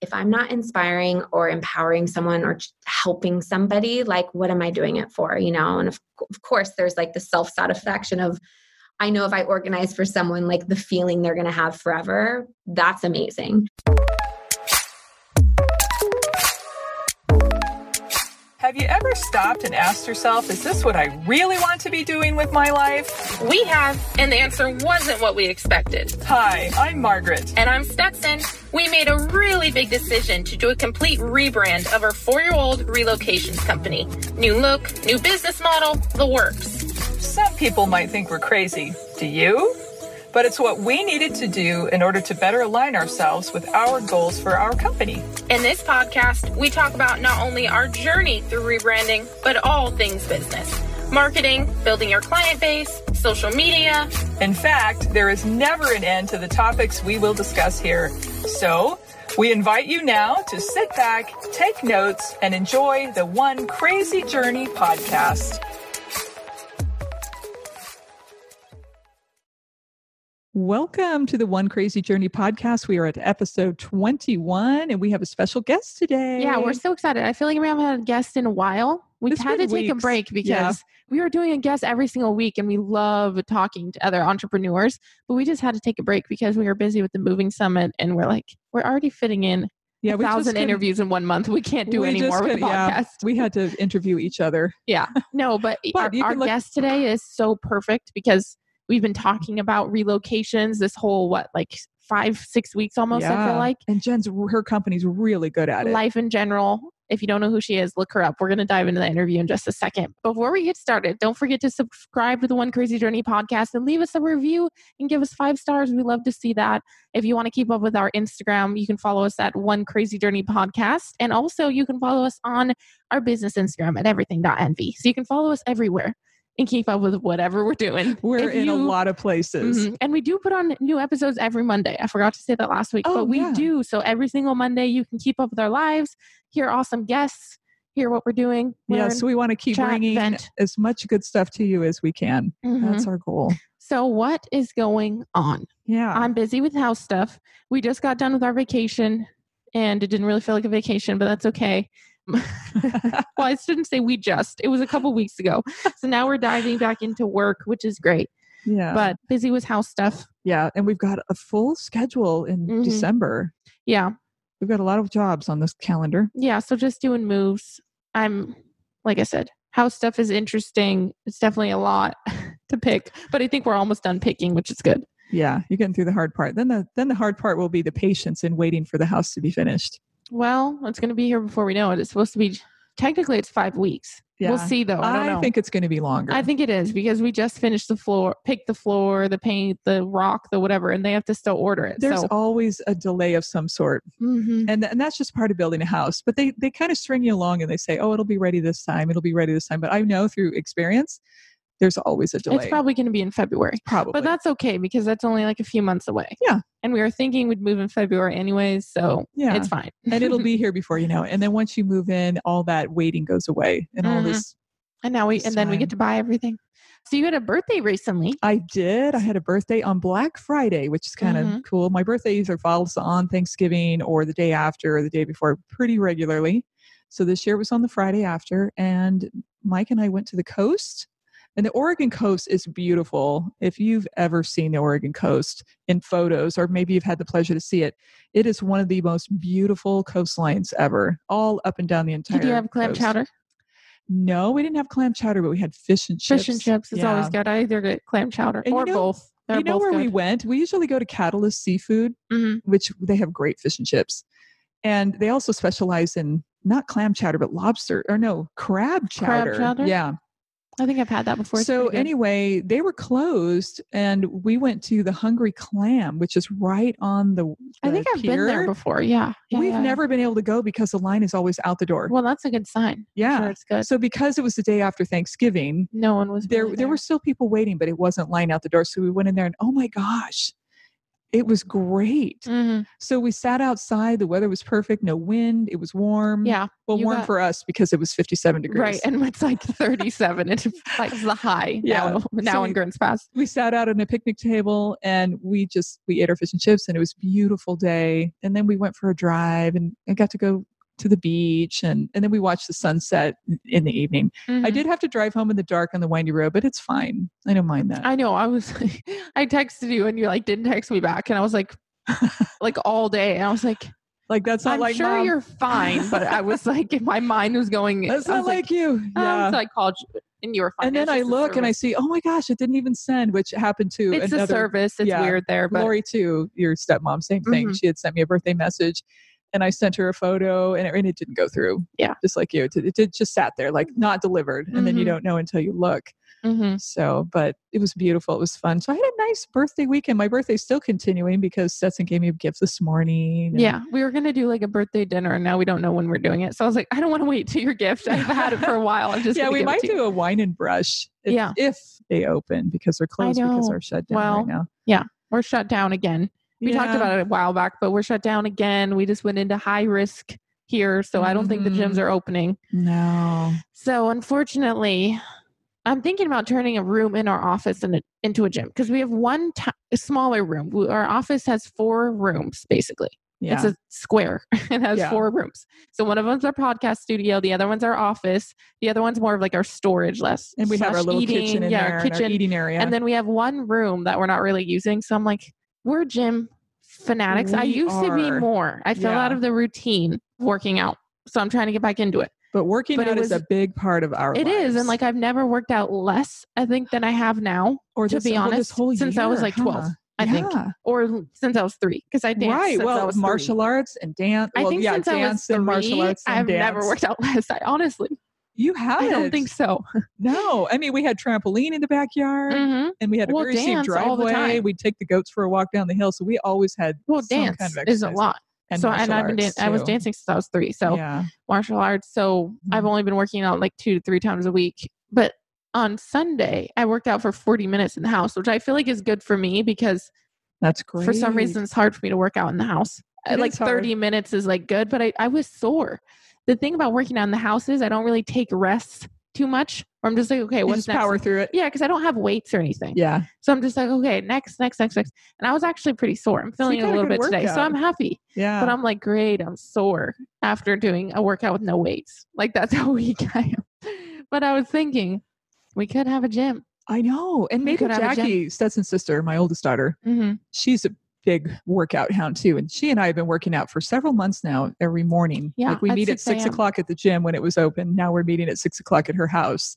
if I'm not inspiring or empowering someone or helping somebody, like what am I doing it for? You know, and of, of course, there's like the self satisfaction of, I know if I organize for someone, like the feeling they're going to have forever, that's amazing. Have you ever stopped and asked yourself, is this what I really want to be doing with my life? We have, and the answer wasn't what we expected. Hi, I'm Margaret. And I'm Stetson. We made a really big decision to do a complete rebrand of our four year old relocations company. New look, new business model, the works. Some people might think we're crazy. Do you? But it's what we needed to do in order to better align ourselves with our goals for our company. In this podcast, we talk about not only our journey through rebranding, but all things business marketing, building your client base, social media. In fact, there is never an end to the topics we will discuss here. So, we invite you now to sit back, take notes, and enjoy the One Crazy Journey podcast. Welcome to the One Crazy Journey podcast. We are at episode 21 and we have a special guest today. Yeah, we're so excited. I feel like we haven't had a guest in a while. We've It's had to take a break because Yeah. we were doing a guest every single week and we love talking to other entrepreneurs, but we just had to take a break because we were busy with the moving summit and we're like, we're already fitting in yeah, a we thousand interviews in one month. We can't do we any just more with the yeah, podcast. we had to interview each other. Yeah. No, but, But our, our look- guest today is so perfect because we've been talking about relocations this whole, what, like five, six weeks almost, I feel like. And Jen's, her company's really good at it. Life in Jeneral. If you don't know who she is, look her up. We're going to dive into the interview in just a second. Before we get started, don't forget to subscribe to the One Crazy Journey podcast and leave us a review and give us five stars. We love to see that. If you want to keep up with our Instagram, you can follow us at One Crazy Journey podcast. And also, you can follow us on our business Instagram at everything.envy. So you can follow us everywhere and keep up with whatever we're doing. We're If in a lot of places. Mhm. And we do put on new episodes every Monday. I forgot to say that last week, Oh, but we yeah. do. So every single Monday, you can keep up with our lives, hear awesome guests, hear what we're doing. Yeah, learn. so we want to keep chat, bringing vent. as much good stuff to you as we can. Mhm. That's our goal. So what is going on? Yeah. I'm busy with house stuff. We just got done with our vacation, and it didn't really feel like a vacation, but that's okay. well, I shouldn't say we just. It was a couple weeks ago. So now we're diving back into work, which is great. yeah. But busy with house stuff. yeah. And we've got a full schedule in Mhm. December. Yeah. We've got a lot of jobs on this calendar. yeah so just doing moves i'm like i said house stuff is interesting it's definitely a lot to pick but i think we're almost done picking which is good Yeah, you're getting through the hard part. Then the then the hard part will be the patience in waiting for the house to be finished. Well it's going to be here before we know it it's supposed to be technically it's five weeks Yeah. we'll see though i don't know think it's going to be longer. I think it is because we just finished the floor, picked the floor, the paint, the rock, the whatever, and they have to still order it. there's so, always a delay of some sort, Mhm. and and that's just part of building a house. But they they kind of string you along and they say, oh, it'll be ready this time. It'll be ready this time. But I know through experience, there's always a delay. it's probably going to be in February. probably. But that's okay because that's only like a few months away. Yeah. And we were thinking we'd move in February anyways, so Yeah. it's fine. and it'll be here before you know it. And then once you move in, all that waiting goes away, and all Mhm. this. And now we and then we get to buy everything. So you had a birthday recently. I did. I had a birthday on Black Friday, which is kind of Mhm. cool. My birthday either falls on Thanksgiving or the day after or the day before pretty regularly. So this year it was on the Friday after, and Mike and I went to the coast. And the Oregon coast is beautiful. If you've ever seen the Oregon coast in photos, or maybe you've had the pleasure to see it, it is one of the most beautiful coastlines ever, all up and down the entire. Did you have clam coast. chowder? No, we didn't have clam chowder, but we had fish and chips. Fish and chips is always good. I either get clam chowder And you or know- both. They're you know where we went? We usually go to Catalyst Seafood, Mhm. which they have great fish and chips. And they also specialize in not clam chowder, but lobster or no, crab chowder. Crab chowder? Yeah. I think I've had that before. It's so anyway, they were closed and we went to the Hungry Clam, which is right on the, I think I've been there before. Yeah. yeah We've yeah, never been able to go because the line is always out the door. Well, that's a good sign. Yeah. Sure it's good. So because it was the day after Thanksgiving, No one was there really there were still people waiting, but it wasn't line out the door. So we went in there and oh my gosh, It was great. Mhm. So we sat outside. The weather was perfect. No wind. It was warm. Yeah. Well, warm got- for us because it was 57 degrees. Right. And it's like 37. It's like the high Yeah. now, now So in Grants Pass. we sat out on a picnic table and we just we ate our fish and chips and it was a beautiful day and then we went for a drive and I got to go to the beach and and then we watched the sunset in the evening. I Mhm. did have to drive home in the dark on the windy road, but it's fine. I don't mind that. I know. I was, I texted you and you like didn't text me back. And I was like, like all day. And I was like, like that's not I'm like sure Mom. you're fine. But I was like, in my mind was going, That's I not was like, you. um, Yeah. so I called you and you were fine. and then I look and I see, oh my gosh, it didn't even send, which happened to it's a service. It's yeah, weird there, but Lori too, your stepmom, same thing. Mhm. She had sent me a birthday message and I sent her a photo and it, and it didn't go through. Yeah. Just like you. It, it did just sat there, like not delivered. And then you Mhm. don't know until you look. Mhm. So, but it was beautiful. It was fun. So I had a nice birthday weekend. My birthday's still continuing because Stetson gave me a gift this morning. yeah, we were gonna do like a birthday dinner, and now we don't know when we're doing it. So I was like, I don't want to wait till your gift. I've had it for a while. I'm just yeah, we might to you. do a wine and brush if, Yeah. if they open because they're closed because they're shut down Well, right now. Yeah. We're shut down again. We talked about it a while back, but we're shut down again. We just went into high risk here, so I don't think the gyms Mhm. are opening. No. So unfortunately, I'm thinking about turning a room in our office in a, into a gym because we have one a smaller room. We- Our office has four rooms basically. Yeah. It's a square. it has Yeah. four rooms. So one of them's our podcast studio. The other one's our office. The other one's more of like our storage, less and we have our little eating, kitchen in yeah, there, our and our kitchen. eating area. And then we have one room that we're not really using. So I'm like, we're gym fanatics. I We used to be more. I fell Yeah. out of the routine working out. So I'm trying to get back into it. but working but out is a big part of our It is, lives. And like I've never worked out less, I think, than I have now, or to this- be well, honest, whole since I was year, like 12, huh? I think. Or since I was three. Because I danced. right. Since I Well, was three. martial arts and dance. I well, think yeah, since I was dance three, and martial arts and I've never worked out less. I honestly, You have I don't think so. No, I mean we had trampoline in the backyard, hmm and we had a Well, very steep dance all the driveway. We'd take the goats for a walk down the hill, so we always had Well, some dance kind of is a lot. And so and I've been dan- I was dancing since I was three. So yeah, martial arts. So I've Mhm. only been working out like two to three times a week. But on Sunday, I worked out for 40 minutes in the house, which I feel like is good for me because that's great. for some reason it's hard for me to work out in the house. It like 30 minutes is like good, but I, I was sore. The thing about working out in the house is I don't really take rests too much. Or I'm just like, okay, what's just next? power through it. Yeah, because I don't have weights or anything. Yeah, So I'm just like, okay, next, next, next, next. And I was actually pretty sore. I'm feeling it a little bit today. So. I'm happy. yeah. But I'm like, great, I'm sore after doing a workout with no weights. Like that's how weak I am. But I was thinking, we could have a gym. I know. And maybe. Jackie, Stetson's sister, my oldest daughter, Mm-hmm. she's a big workout hound too. And she and I have been working out for several months now every morning. Yeah, Like we at meet at 6 o'clock at the gym when it was open. Now we're meeting at six o'clock at her house.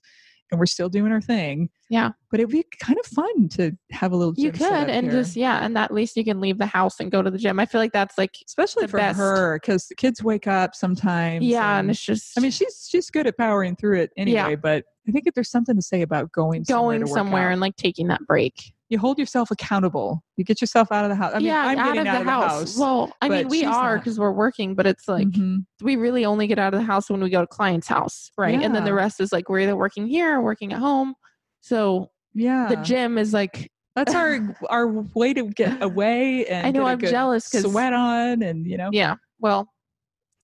And we're still doing our thing. Yeah. But it'd be kind of fun to have a little You could, and here. just yeah, and at least you can leave the house and go to the gym. I feel like that's like especially for best. her because the kids wake up sometimes. yeah, and and- it's just I mean, she's she's good at powering through it anyway. But I think if there's something to say about going somewhere going somewhere out. and like taking that break. You hold yourself accountable. You get yourself out of the house. I mean, yeah, I'm out getting of out the of the house. house. Well, I mean, we are because we're working, but it's like Mhm. we really only get out of the house when we go to client's house, right? And then the rest is like we're either working here or working at home. So yeah, the gym is like that's our our way to get away. And I know I'm jealous because sweat on, and you know, Yeah. Well,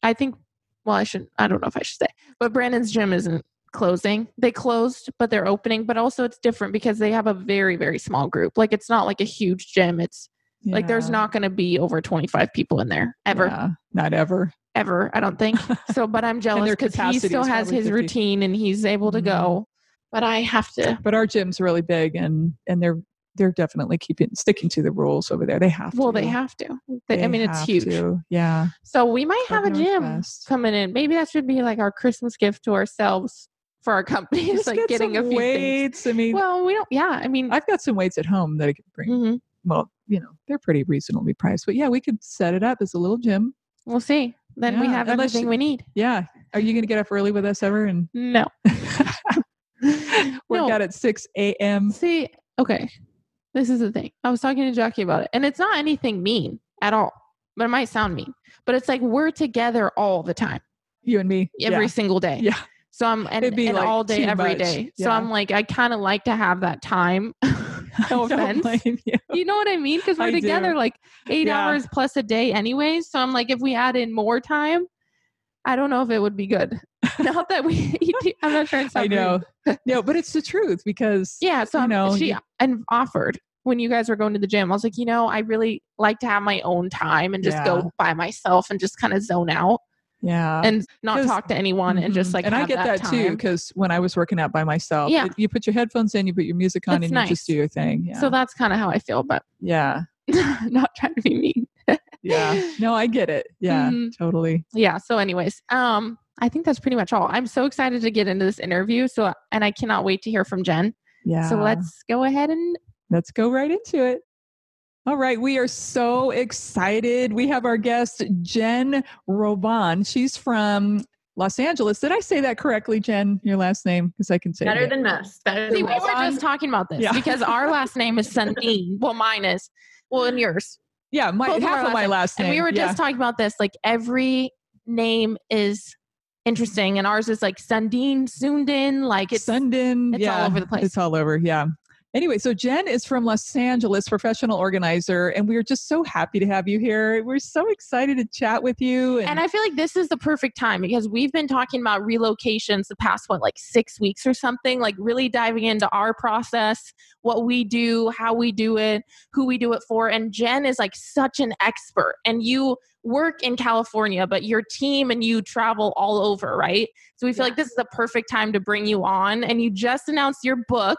I think, well, I shouldn't. I don't know if I should say, but Brandon's gym isn't closing. They closed, but they're opening. But also, it's different because they have a very, very small group. Like, it's not like a huge gym. It's like there's not going to be over 25 people in there ever, Yeah, not ever. ever, I don't think. So, but I'm jealous because he still has his 50. routine and he's able to Mhm. go. But I have to. But our gym's really big, and and they're they're definitely keeping sticking to the rules over there. They have to. Well, they have to. They, I mean, it's huge. to. Yeah. So we might have a gym coming in. Maybe that should be like our Christmas gift to ourselves for our company. Just like get getting a few things. weights. I mean, Well, we don't. Yeah, I mean, I've got some weights at home that I could bring. mhm, Well, you know, they're pretty reasonably priced, but yeah, we could set it up as a little gym. we'll see. Then we have unless everything we need. Yeah. Are you going to get up early with us ever and No. work No. out at 6 a.m.? See, okay. This is the thing. I was talking to Jackie about it, and it's not anything mean at all. But it might sound mean. But it's like we're together all the time, You and me? every single day. Yeah. So I'm and, It'd be, and like, all day, every much. day. So I'm like, I kind of like to have that time No offense. you. You know what I mean? Because we're I do. together like eight Yeah. hours plus a day, anyways. So I'm like, if we add in more time, I don't know if it would be good. Not that we, I'm not trying to sound I know. no, but it's the truth because Yeah. So You I'm- know, she and offered when you guys were going to the gym. I was like, you know, I really like to have my own time and just Yeah. go by myself and just kind of zone out yeah. and not talk to anyone and just Mhm. like and I get that, too because when I was working out by myself, Yeah. it- you put your headphones in, you put your music on, It's and you just do your thing. Yeah. So that's kind of how I feel, but yeah. not trying to be mean. Yeah. No, I get it. Yeah. Mhm. Totally. yeah so anyways um i think that's pretty much all i'm so excited to get into this interview so and i cannot wait to hear from jen Yeah. so let's go ahead and Let's go right into it. All right, we are so excited. We have our guest, Jen Robin. She's from Los Angeles. Did I say that correctly, Jen? Your last name? Because I can say Better it. than most. Better see than we most. were just talking about this Yeah. because our last name is sundin well mine is well and yours yeah, my, both of half our of my last last name. and we were yeah. just talking about this like every name is interesting and ours is like sundin sundin like it's Sundin. it's all over the place. It's all over. Yeah. Anyway, so Jen is from Los Angeles, professional organizer, and we are just so happy to have you here. We're so excited to chat with you. And I feel like this is the perfect time because we've been talking about relocations the past, what, like six weeks or something, like really diving into our process, what we do, how we do it, who we do it for. And Jen is like such an expert. And you work in California, but your team and you travel all over, right? So we feel like this is a perfect time to bring you on. And you just announced your book.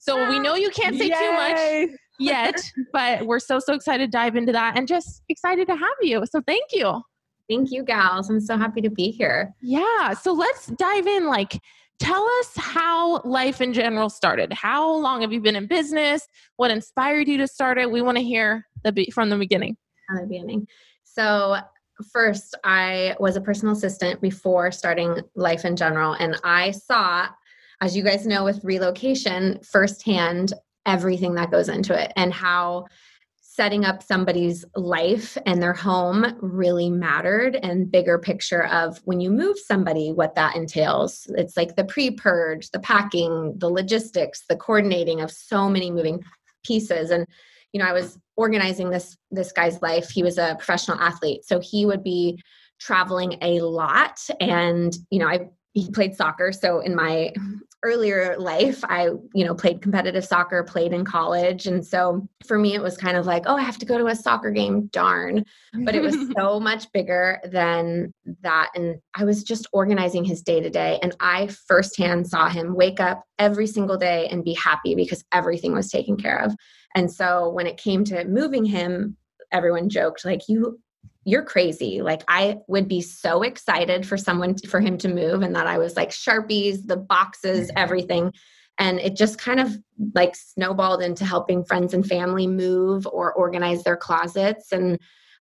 So we know you can't say too much yet, but we're so, so excited to dive into that and just excited to have you. So thank you. Thank you, gals. I'm so happy to be here. Yeah. So let's dive in. Like, tell us how Life in Jeneral started. How long have you been in business? What inspired you to start it? We want to hear the be- from the beginning. From the beginning. So first, I was a personal assistant before starting Life in Jeneral, and I saw, as you guys know, with relocation firsthand everything that goes into it and how setting up somebody's life and their home really mattered and bigger picture of when you move somebody what that entails. It's like the pre-purge the packing the logistics the coordinating of so many moving pieces. And you know i was organizing this this guy's life. He was a professional athlete so he would be traveling a lot. And you know i he played soccer so in my earlier life i you know played competitive soccer played in college. And so for me it was kind of like oh i have to go to a soccer game. Darn. But it was so much bigger than that. And i was just organizing his day to day. And i firsthand saw him wake up every single day and be happy because everything was taken care of. And so when it came to moving him everyone joked like you you're crazy. Like i would be so excited for someone to, for him to move and that i was like sharpies the boxes everything. And it just kind of like snowballed into helping friends and family move or organize their closets. And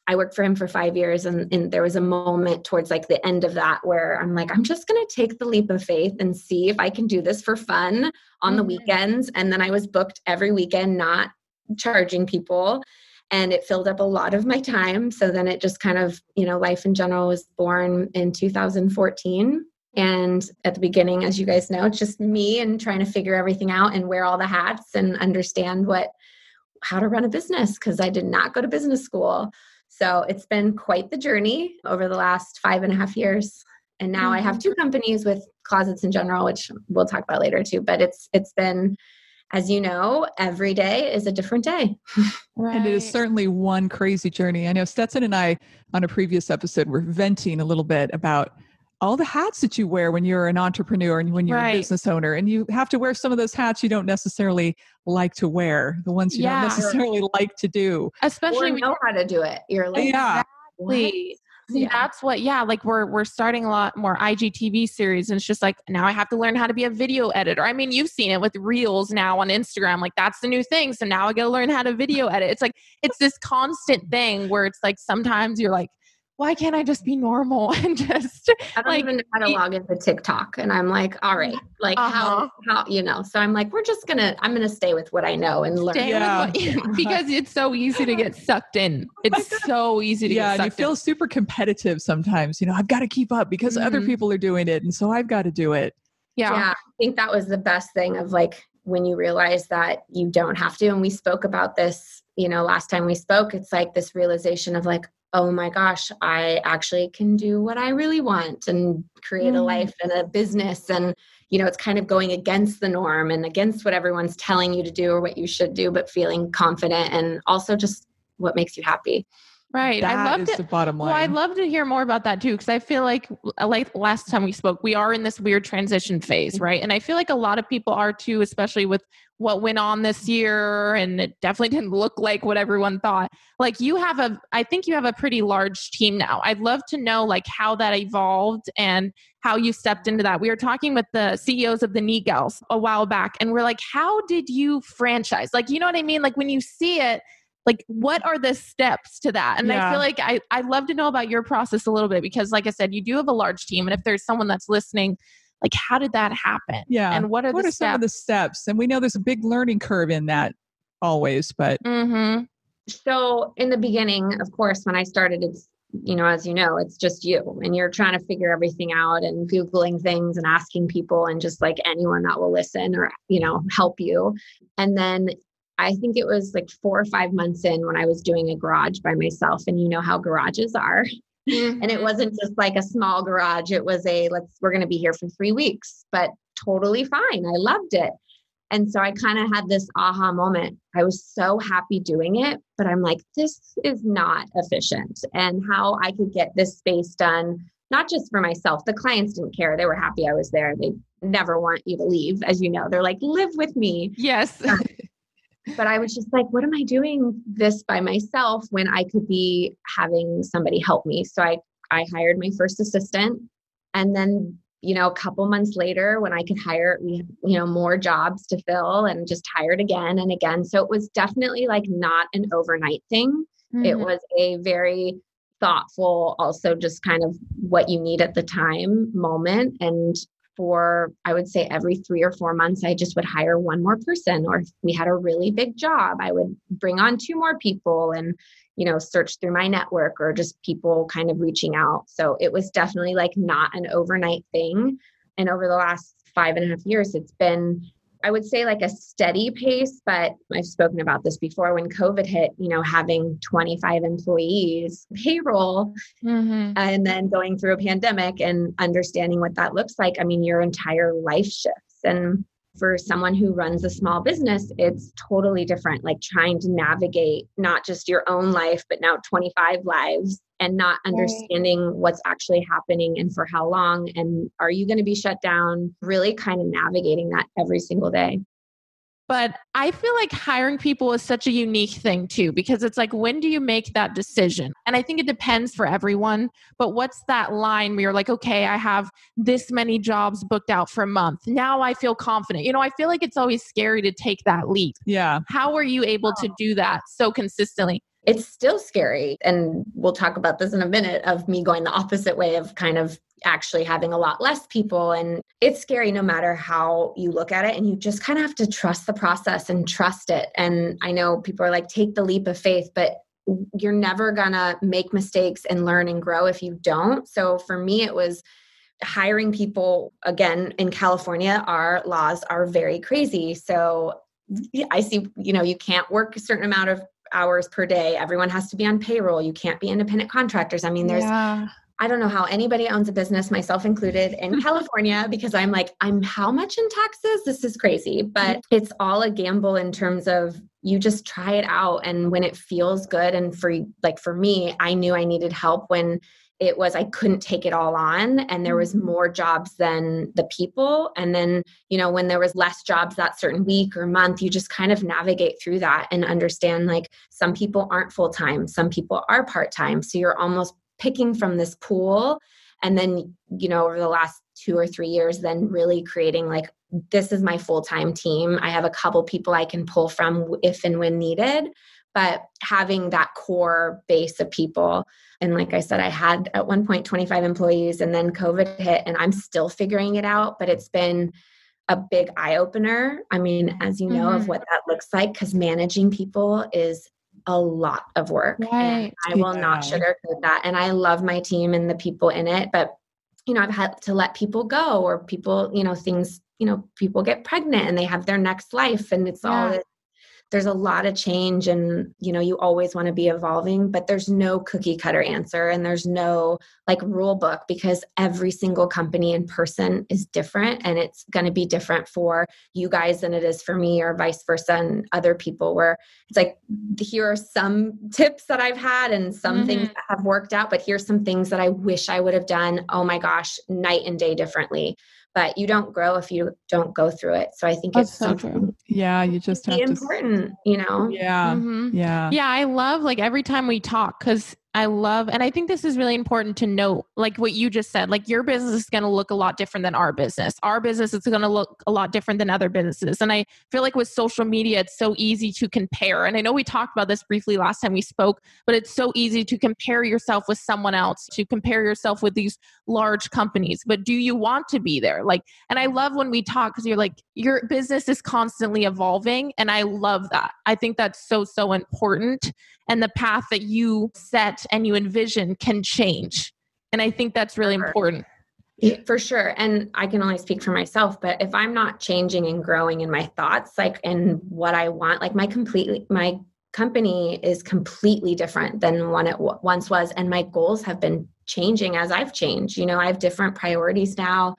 i worked for him for five years and, and there was a moment towards like the end of that where i'm like i'm just going to take the leap of faith and see if i can do this for fun on the Mhm. weekends. And then i was booked every weekend not charging people and it filled up a lot of my time. So then it just kind of you know Life in Jeneral was born in 2014 and at the beginning as you guys know it's just me and trying to figure everything out and wear all the hats and understand what how to run a business because i did not go to business school. So it's been quite the journey over the last five and a half years. And now i have mm-hmm. two companies with Closets in Jeneral which we'll talk about later too but it's it's been as you know every day is a different day And it is certainly one crazy journey. I know Stetson and I, on a previous episode, were venting a little bit about all the hats that you wear when you're an entrepreneur and when you're Right. a business owner. And you have to wear some of those hats you don't necessarily like to wear, the ones you Yeah. don't necessarily like to do. especially or when know how to do it you're like Yeah. what? Exactly. See, Yeah. that's what, yeah, like we're we're starting a lot more IGTV series, and it's just like now I have to learn how to be a video editor. I mean, you've seen it with Reels now on Instagram, like that's the new thing. So now I got to learn how to video edit. It's like it's this constant thing where it's like sometimes you're like, why can't I just be normal and just I don't like, even know how to log into TikTok. And I'm like, all right, like Uh-huh. how, how, you know, so I'm like, we're just gonna, I'm gonna stay with what I know and learn. Yeah. what, because it's so easy to get sucked in. It's so easy to Yeah, get and you sucked feel in. super competitive sometimes. You know, I've got to keep up because other Mhm. people are doing it. And so I've got to do it. Yeah. Yeah. I think that was the best thing of like when you realize that you don't have to and we spoke about this you know last time we spoke it's like this realization of like oh my gosh i actually can do what i really want and create mm. a life and a business and you know it's kind of going against the norm and against what everyone's telling you to do or what you should do but feeling confident and also just what makes you happy Right. That I love the bottom line. Well, I'd love to hear more about that too, because I feel like, uh, like last time we spoke, we are in this weird transition phase, mm-hmm. right? And I feel like a lot of people are too, especially with what went on this year, and it definitely didn't look like what everyone thought. Like you have a, I think you have a pretty large team now. I'd love to know like how that evolved and how you stepped into that. We were talking with the CEOs of the Neat Gals a while back, and we're like, how did you franchise? Like, you know what I mean? Like when you see it like what are the steps to that and yeah. i feel like I, i'd love to know about your process a little bit because like i said you do have a large team and if there's someone that's listening like how did that happen yeah and what are what are steps? some of the steps and we know there's a big learning curve in that always but mm-hmm. so in the beginning of course when i started it's you know as you know it's just you and you're trying to figure everything out and googling things and asking people and just like anyone that will listen or you know help you and then I think it was like four or five months in when I was doing a garage by myself. And you know how garages are. Mm-hmm. and it mm-hmm. wasn't just like a small garage. It was a let's, we're going to be here for three weeks, but totally fine. I loved it. And so I kind of had this aha moment. I was so happy doing it, but I'm like, this is not efficient. And how I could get this space done, not just for myself. The clients didn't care. They were happy I was there. They never want you to leave, as you know. They're like, live with me. Yes. But I was just like, what am I doing this by myself when I could be having somebody help me? So I I hired my first assistant and then you know a couple months later when I could hire we you know more jobs to fill and just hired again and again. So it was definitely like not an overnight thing. Mm-hmm. It was a very thoughtful also just kind of what you need at the time moment and for I would say every three or four months, I just would hire one more person. Or if we had a really big job, I would bring on two more people and, you know, search through my network or just people kind of reaching out. So it was definitely like not an overnight thing. And over the last five and a half years, it's been I would say like a steady pace, but I've spoken about this before when COVID hit, you know, having 25 employees, payroll, mm-hmm. and then going through a pandemic and understanding what that looks like. I mean, your entire life shifts. And for someone who runs a small business, it's totally different, like trying to navigate not just your own life, but now 25 lives and not understanding right. what's actually happening and for how long. And are you going to be shut down? Really kind of navigating that every single day. But I feel like hiring people is such a unique thing too, because it's like, when do you make that decision? And I think it depends for everyone. But what's that line where you're like, okay, I have this many jobs booked out for a month. Now I feel confident. You know, I feel like it's always scary to take that leap. Yeah. How are you able to do that so consistently? It's still scary. And we'll talk about this in a minute of me going the opposite way of kind of actually having a lot less people. And it's scary no matter how you look at it. And you just kind of have to trust the process and trust it. And I know people are like, take the leap of faith, but you're never gonna make mistakes and learn and grow if you don't. So for me, it was hiring people again in California, our laws are very crazy. So I see, you know, you can't work a certain amount of hours per day. Everyone has to be on payroll. You can't be independent contractors. I mean, there's yeah. I don't know how anybody owns a business, myself included, in California because I'm like, I'm how much in taxes? This is crazy. But mm-hmm. it's all a gamble in terms of you just try it out. And when it feels good, and for like for me, I knew I needed help when it was I couldn't take it all on and there was mm-hmm. more jobs than the people. And then you know when there was less jobs that certain week or month you just kind of navigate through that and understand like some people aren't full time some people are part time so you're almost picking from this pool and then you know over the last two or three years then really creating like this is my full-time team. I have a couple people i can pull from if and when needed. But having that core base of people and like i said i had at one point 25 employees and then covid hit and i'm still figuring it out but it's been a big eye opener i mean as you know mm-hmm. of what that looks like because managing people is a lot of work. Right. I will yeah. not sugarcoat that. And I love my team and the people in it, but you know, I've had to let people go or people, you know, things you know people get pregnant and they have their next life and it's all Yeah. this there's a lot of change and you know you always want to be evolving but there's no cookie cutter answer and there's no like rule book because every single company and person is different and it's going to be different for you guys than it is for me or vice versa and other people where it's like here are some tips that I've had and some things Mhm. that have worked out but here's some things that I wish I would have done oh my gosh night and day differently but you don't grow if you don't go through it so I think That's it's so true. Something Yeah, you just have be to. important you know Yeah, Mhm. yeah. Yeah, I love like every time we talk because I love, and I think this is really important to note, like what you just said, like your business is going to look a lot different than our business. Our business is going to look a lot different than other businesses. And I feel like with social media, it's so easy to compare. And I know we talked about this briefly last time we spoke, but it's so easy to compare yourself with someone else, to compare yourself with these large companies. But do you want to be there? Like, and I love when we talk because you're like, your business is constantly evolving. And I love that. I think that's so, so important. And the path that you set and you envision can change. And I think that's really important. For sure. And I can only speak for myself, but if I'm not changing and growing in my thoughts, like in what I want, like my completely, my company is completely different than what it w- once was. And my goals have been changing as I've changed. You know, I have different priorities now.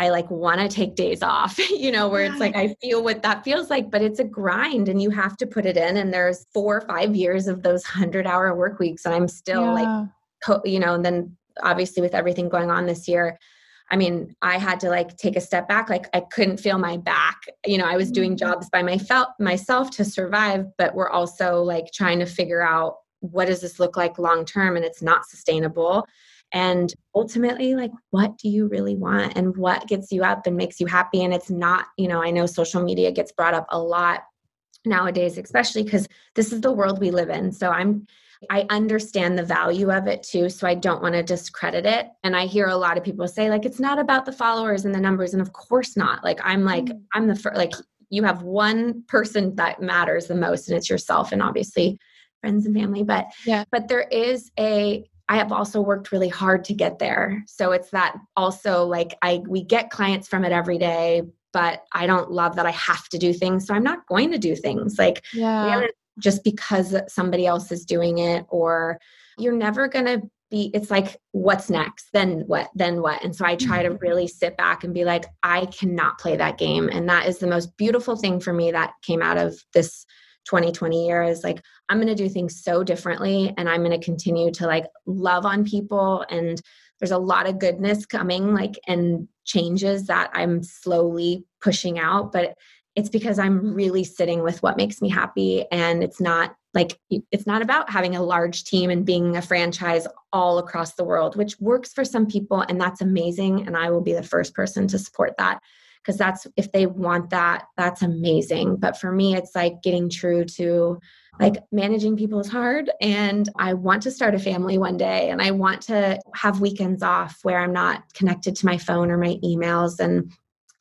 I like want to take days off, you know, where it's like I feel what that feels like, but it's a grind and you have to put it in. And there's four or five years of those hundred hour work weeks. And I'm still like, Yeah. co- you know, and then obviously with everything going on this year, I mean, I had to like take a step back. Like I couldn't feel my back. You know, I was doing mm-hmm. jobs by my felt myself to survive, but we're also like trying to figure out what does this look like long term and it's not sustainable. And ultimately, like, what do you really want and what gets you up and makes you happy? And it's not, you know, I know social media gets brought up a lot nowadays, especially because this is the world we live in. So I'm I understand the value of it too. So I don't want to discredit it. And I hear a lot of people say, like, it's not about the followers and the numbers. And of course not. Like, I'm like, Mm. I'm the first, like, you have one person that matters the most, and it's yourself, and obviously friends and family. But, Yeah. but there is a, I have also worked really hard to get there. So it's that also like, I, we get clients from it every day, but I don't love that I have to do things. So I'm not going to do things. Like, Yeah. just because somebody else is doing it or you're never going to be it's like what's next then what then what and so i try to mm-hmm. really sit back and be like i cannot play that game and that is the most beautiful thing for me that came out of this 2020 year is like i'm going to do things so differently and i'm going to continue to like love on people and there's a lot of goodness coming like and changes that i'm slowly pushing out but it's because I'm really sitting with what makes me happy. And it's not like, it's not about having a large team and being a franchise all across the world, which works for some people. And that's amazing. And I will be the first person to support that because that's, if they want that, that's amazing. But for me, it's like getting true to like managing people is hard. And I want to start a family one day and I want to have weekends off where I'm not connected to my phone or my emails. And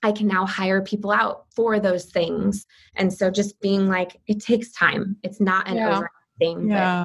I can now hire people out for those things. And so just being like, it takes time. It's not an Yeah. overnight thing. Yeah.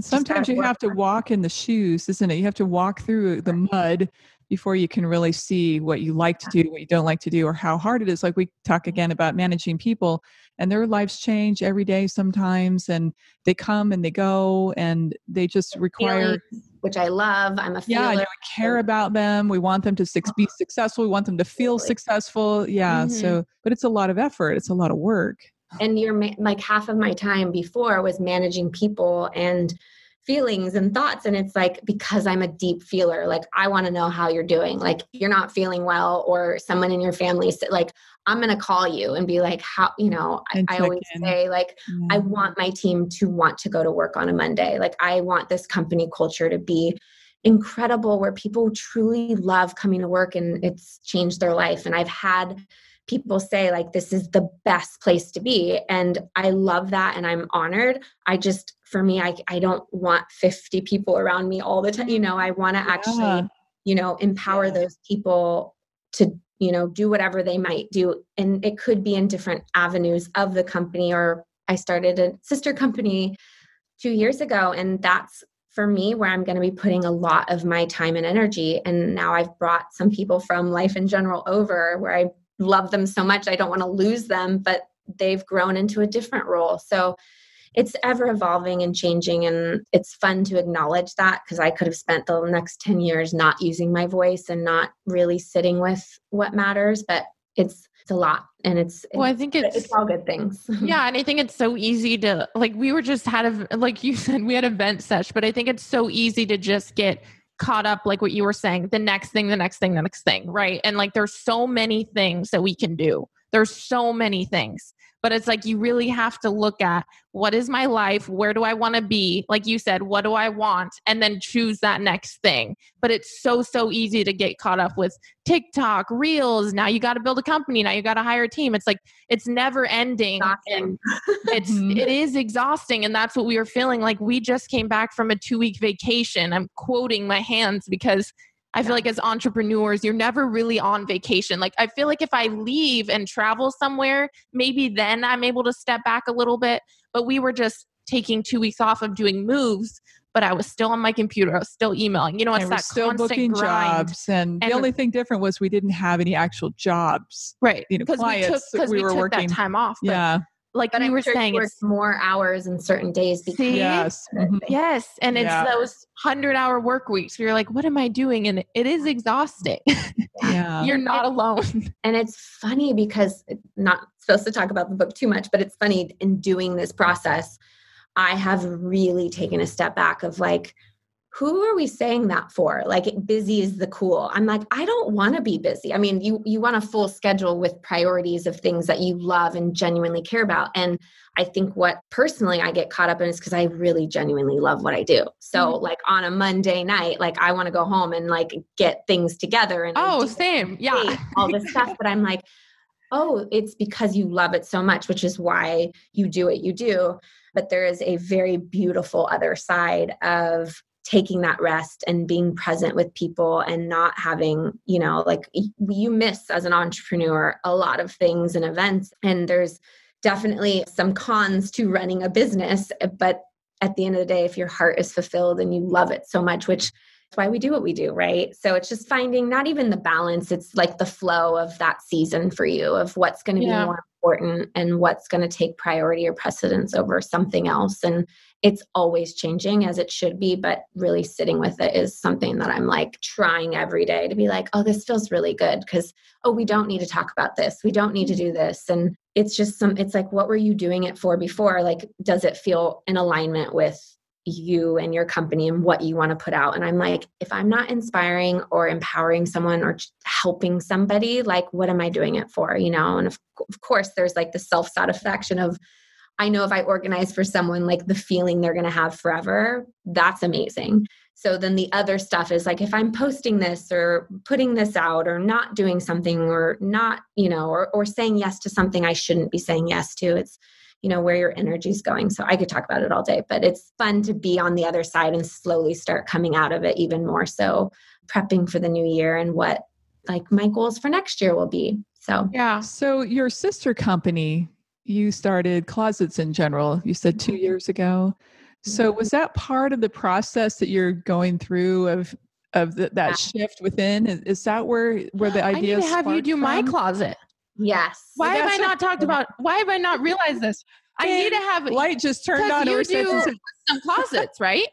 Sometimes you have to walk in the shoes, isn't it? You have to walk through the mud before you can really see what you like to do, what you don't like to do, or how hard it is. Like we talk again about managing people, and their lives change every day sometimes, and they come and they go, and they just require. feelings, which I love. I'm a fan. Yeah, feeler. and we care about them. We want them to be successful. We want them to feel Absolutely. successful. Yeah. Mhm. So, but it's a lot of effort. It's a lot of work. and you're like half of my time before was managing people and feelings and thoughts and it's like because i'm a deep feeler like i want to know how you're doing like you're not feeling well or someone in your family said like i'm going to call you and be like how you know i, I always in. say like I mm. want my team to want to go to work on a Monday. Like, I want this company culture to be incredible where people truly love coming to work and it's changed their life. And I've had people say, like, this is the best place to be. And I love that. And I'm honored. I just, for me, I, I don't want 50 people around me all the time. You know, I want to Yeah. actually, you know, empower Yeah. those people to you know do whatever they might do and it could be in different avenues of the company or i started a sister company two years ago and that's for me where i'm going to be putting a lot of my time and energy and now i've brought some people from Life in Jeneral over where i love them so much. I don't want to lose them, but they've grown into a different role. So it's ever evolving and changing and it's fun to acknowledge that because i could have spent the next 10 years not using my voice and not really sitting with what matters but it's it's a lot and it's well i think it's, it's all good things. Yeah and i think it's so easy to like we were just had a like you said we had a vent sesh but i think it's so easy to just get caught up like what you were saying the next thing the next thing the next thing right? And like there's so many things that we can do. There's so many things but it's like you really have to look at what is my life? Where do i want to be? Like you said what do i want? And then choose that next thing. But it's so so easy to get caught up with tiktok reels now you got to build a company now you got to hire a team. It's like it's never ending. And it's Mhm. it is exhausting and that's what we were feeling. Like we just came back from a two week vacation. I'm quoting my hands because I feel like as entrepreneurs, you're never really on vacation. Like, I feel like if I leave and travel somewhere, maybe then I'm able to step back a little bit. But we were just taking two weeks off of doing moves, but I was still on my computer. I was still emailing. You know, it's that still constant booking grind. jobs and, And- the only thing different was we didn't have any actual jobs Right. you know Because we took, that because we we were took working that time off. Yeah like but you I'm were sure saying, it's more hours in certain days because See? yes mhm. Yes, and it's Yeah. those hundred hour work weeks. Where you're like, what am I doing? And it is exhausting. yeah you're not alone. and it's funny because not supposed to talk about the book too much but it's funny in doing this process i have really taken a step back of like who are we saying that for like busy is the cool i'm like i don't want to be busy i mean you you want a full schedule with priorities of things that you love and genuinely care about and i think what personally i get caught up in is because i really genuinely love what i do so mm-hmm. like on a monday night like i want to go home and like get things together and Oh, same. Yeah. all this stuff. But I'm like, oh, it's because you love it so much, which is why you do what you do. But there is a very beautiful other side of taking that rest and being present with people and not having, you know, like you miss as an entrepreneur a lot of things and events. And there's definitely some cons to running a business. Eh, but at the end of the day, if your heart is fulfilled and you love it so much, which it's why we do what we do, right? So it's just finding not even the balance, it's like the flow of that season for you of what's going to Yeah. be more important and what's going to take priority or precedence over something else. And it's always changing as it should be, but really sitting with it is something that I'm like trying every day to be like, oh, this feels really good because, oh, we don't need to talk about this. We don't need to do this. And it's just some, it's like, what were you doing it for before? Like, does it feel in alignment with you and your company and what you want to put out. And I'm like, if I'm not inspiring or empowering someone or helping somebody, like, what am I doing it for? You know, and of, of course, there's like the self satisfaction of, I know if I organize for someone, like the feeling they're going to have forever, that's amazing. So then the other stuff is like if I'm posting this or putting this out or not doing something or not, you know, or, or saying yes to something I shouldn't be saying yes to, it's, you know where your energy is going so i could talk about it all day but it's fun to be on the other side and slowly start coming out of it even more so prepping for the new year and what like my goals for next year will be so Yeah. so your sister company you started Closets in Jeneral you said two Mhm. years ago so Mm-hmm. was that part of the process that you're going through of of the, that shift within is, is that where where the idea? I need to have you do my closet. yes Why have I not talked about? Why have I not realized this? I need to have light just turned on you do some closets, right?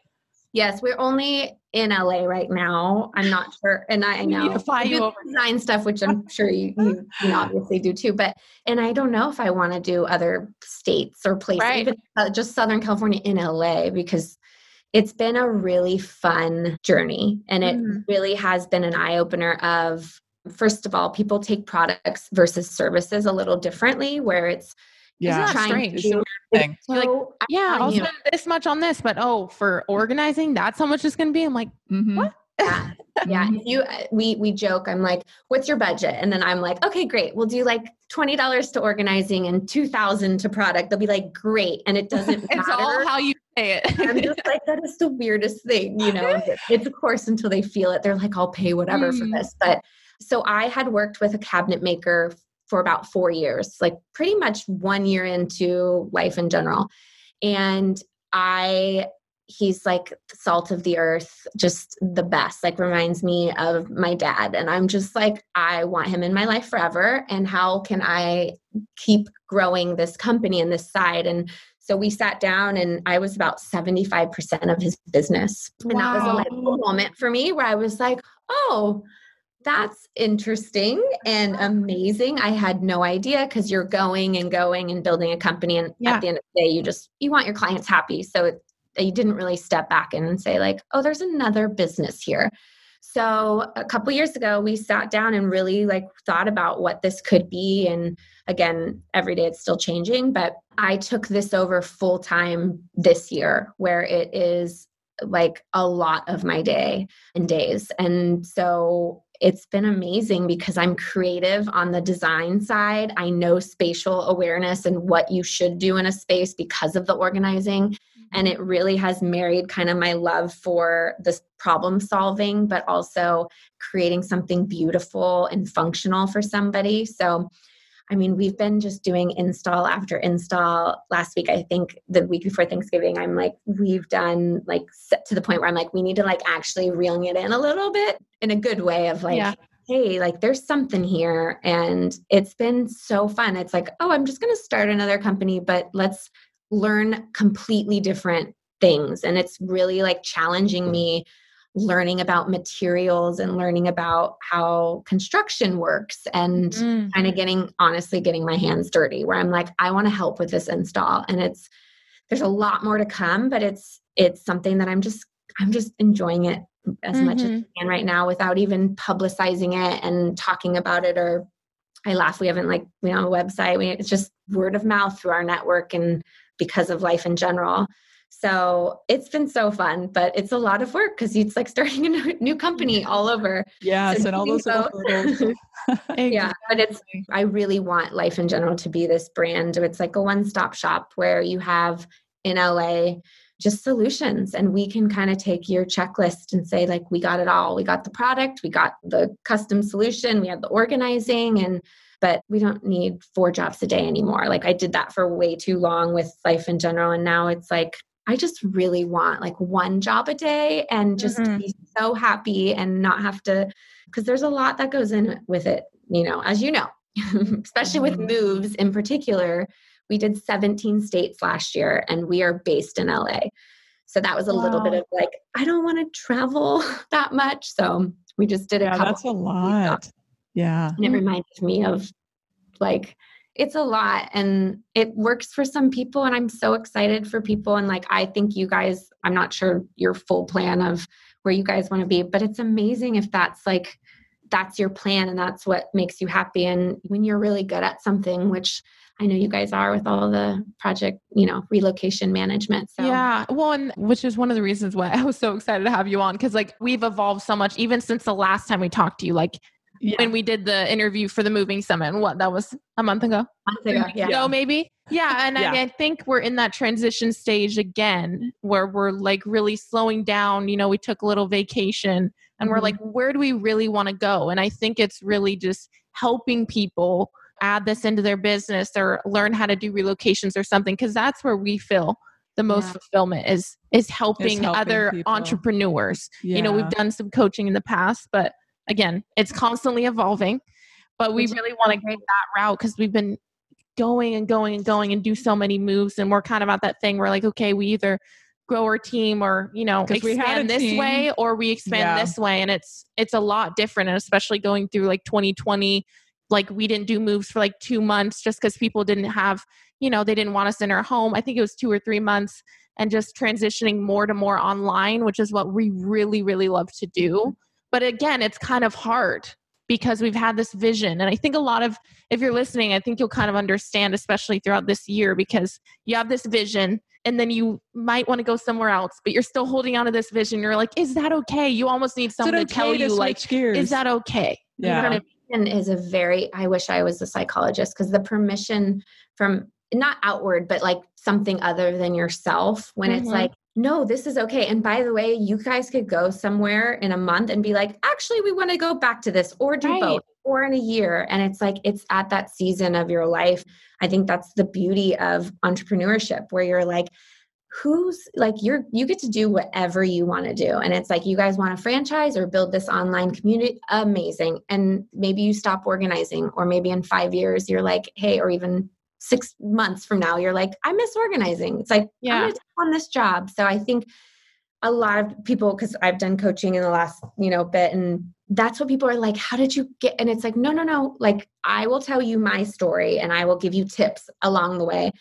Yes we're only in la right now i'm not sure and i, I know fly I you over. design stuff which i'm sure you, you, you obviously do too but and i don't know if i want to do other states or places Right. even uh, just southern california in la because it's been a really fun journey and it Mhm. really has been an eye-opener of first of all people take products versus services a little differently where it's yeah that strange? It's a to weird thing. so, You're I'm Yeah, I'll you, spend this much on this, but oh, for organizing, that's how much it's going to be. I'm like, Mhm. What? yeah yeah you uh, we we joke i'm like what's your budget and then i'm like okay great we'll do like $20 to organizing and 2000 to product they'll be like great and it doesn't it's matter all how you say it. i'm just like that is the weirdest thing you know it's of course until they feel it they're like i'll pay whatever for Mm. this but so i had worked with a cabinet maker for about four years like pretty much one year into Life in Jeneral and i he's like salt of the earth, just the best, like reminds me of my dad. And I'm just like, I want him in my life forever. And how can I keep growing this company and this side? And so we sat down and I was about 75% of his business. And that was a moment for me where I was like, oh, that's interesting and amazing. I had no idea because you're going and going and building a company. And yeah. at the end of the day, you just, you want your clients happy. So it, you didn't really step back and say like, oh, there's another business here. So a couple years ago, we sat down and really like thought about what this could be. And again, every day it's still changing, but I took this over full time this year, where it is like a lot of my day and days. And so it's been amazing because I'm creative on the design side. I know spatial awareness and what you should do in a space because of the organizing. And it really has married kind of my love for this problem solving, but also creating something beautiful and functional for somebody. So, I mean, we've been just doing install after install. Last week, I think the week before Thanksgiving, I'm like, we've done like to the point where I'm like, we need to like actually reeling it in a little bit in a good way of like, yeah. hey, like there's something here. And it's been so fun. It's like, oh, I'm just going to start another company, but let's learn completely different things. And it's really like challenging mm. me learning about materials and learning about how construction works and mm. kind of getting honestly getting my hands dirty where I'm like I want to help with this install and it's there's a lot more to come but it's it's something that I'm just I'm just enjoying it as mm-hmm. much as mm-hmm. I can right now without even publicizing it and talking about it or I laugh we haven't like we don't have a website we, it's just word of mouth through our network and because of Life in Jeneral so it's been so fun, but it's a lot of work because it's like starting a new company all over. Yes, so and all those little yeah, but it's I really want Life in Jeneral to be this brand. It's like a one-stop shop where you have in LA just solutions and we can kind of take your checklist and say like we got it all. We got the product, we got the custom solution, we have the organizing and but we don't need four jobs a day anymore. Like I did that for way too long with Life in Jeneral. And now it's like, I just really want like one job a day and just mm-hmm. be so happy and not have to, because there's a lot that goes in with it, you know, as you know, especially with mm-hmm. moves in particular. We did 17 states last year and we are based in LA. So that was a wow. little bit of like, I don't want to travel that much. So we just did a yeah, That's a lot. Yeah. And it reminded me of like, it's a lot and it works for some people. And I'm so excited for people. And like, I think you guys, I'm not sure your full plan of where you guys want to be, but it's amazing if that's like, that's your plan and that's what makes you happy. And when you're really good at something, which I know you guys are with all the project, you know, relocation management. So yeah, well, and which is one of the reasons why I was so excited to have you on because like we've evolved so much even since the last time we talked to you. Like yeah. when we did the interview for the moving summit. And what that was a month ago? month ago, yeah. So maybe. Yeah. And yeah. I, I, think we're in that transition stage again where we're like really slowing down. You know, we took a little vacation and mm-hmm. we're like, where do we really want to go? And I think it's really just helping people add this into their business or learn how to do relocations or something because that's where we feel the most yeah. fulfillment is is helping, helping other people. entrepreneurs yeah. you know we've done some coaching in the past but again, it's constantly evolving, but we really want to go that route because we've been going and going and going and do so many moves. And we're kind of at that thing where like, okay, we either grow our team or, you know, expand this team. way or we expand yeah. this way. And it's, it's a lot different. And especially going through like 2020, like we didn't do moves for like two months just because people didn't have, you know, they didn't want us in our home. I think it was two or three months and just transitioning more to more online, which is what we really, really love to do. But again, it's kind of hard because we've had this vision. And I think a lot of, if you're listening, I think you'll kind of understand, especially throughout this year, because you have this vision and then you might want to go somewhere else, but you're still holding on to this vision. You're like, is that okay? You almost need someone okay to tell you, like, gears? is that okay? Yeah. You know is a very, I wish I was a psychologist because the permission from not outward, but like something other than yourself when mm-hmm. it's like, no, this is okay. And by the way, you guys could go somewhere in a month and be like, actually, we want to go back to this or do right. both or in a year. And it's like, it's at that season of your life. I think that's the beauty of entrepreneurship where you're like, who's like you're you get to do whatever you want to do and it's like you guys want a franchise or build this online community amazing and maybe you stop organizing or maybe in 5 years you're like hey or even 6 months from now you're like I miss organizing. It's like yeah. I'm going to take on this job. So I think a lot of people because I've done coaching in the last you know bit and that's what people are like how did you get and it's like no no no. Like I will tell you my story and I will give you tips along the way.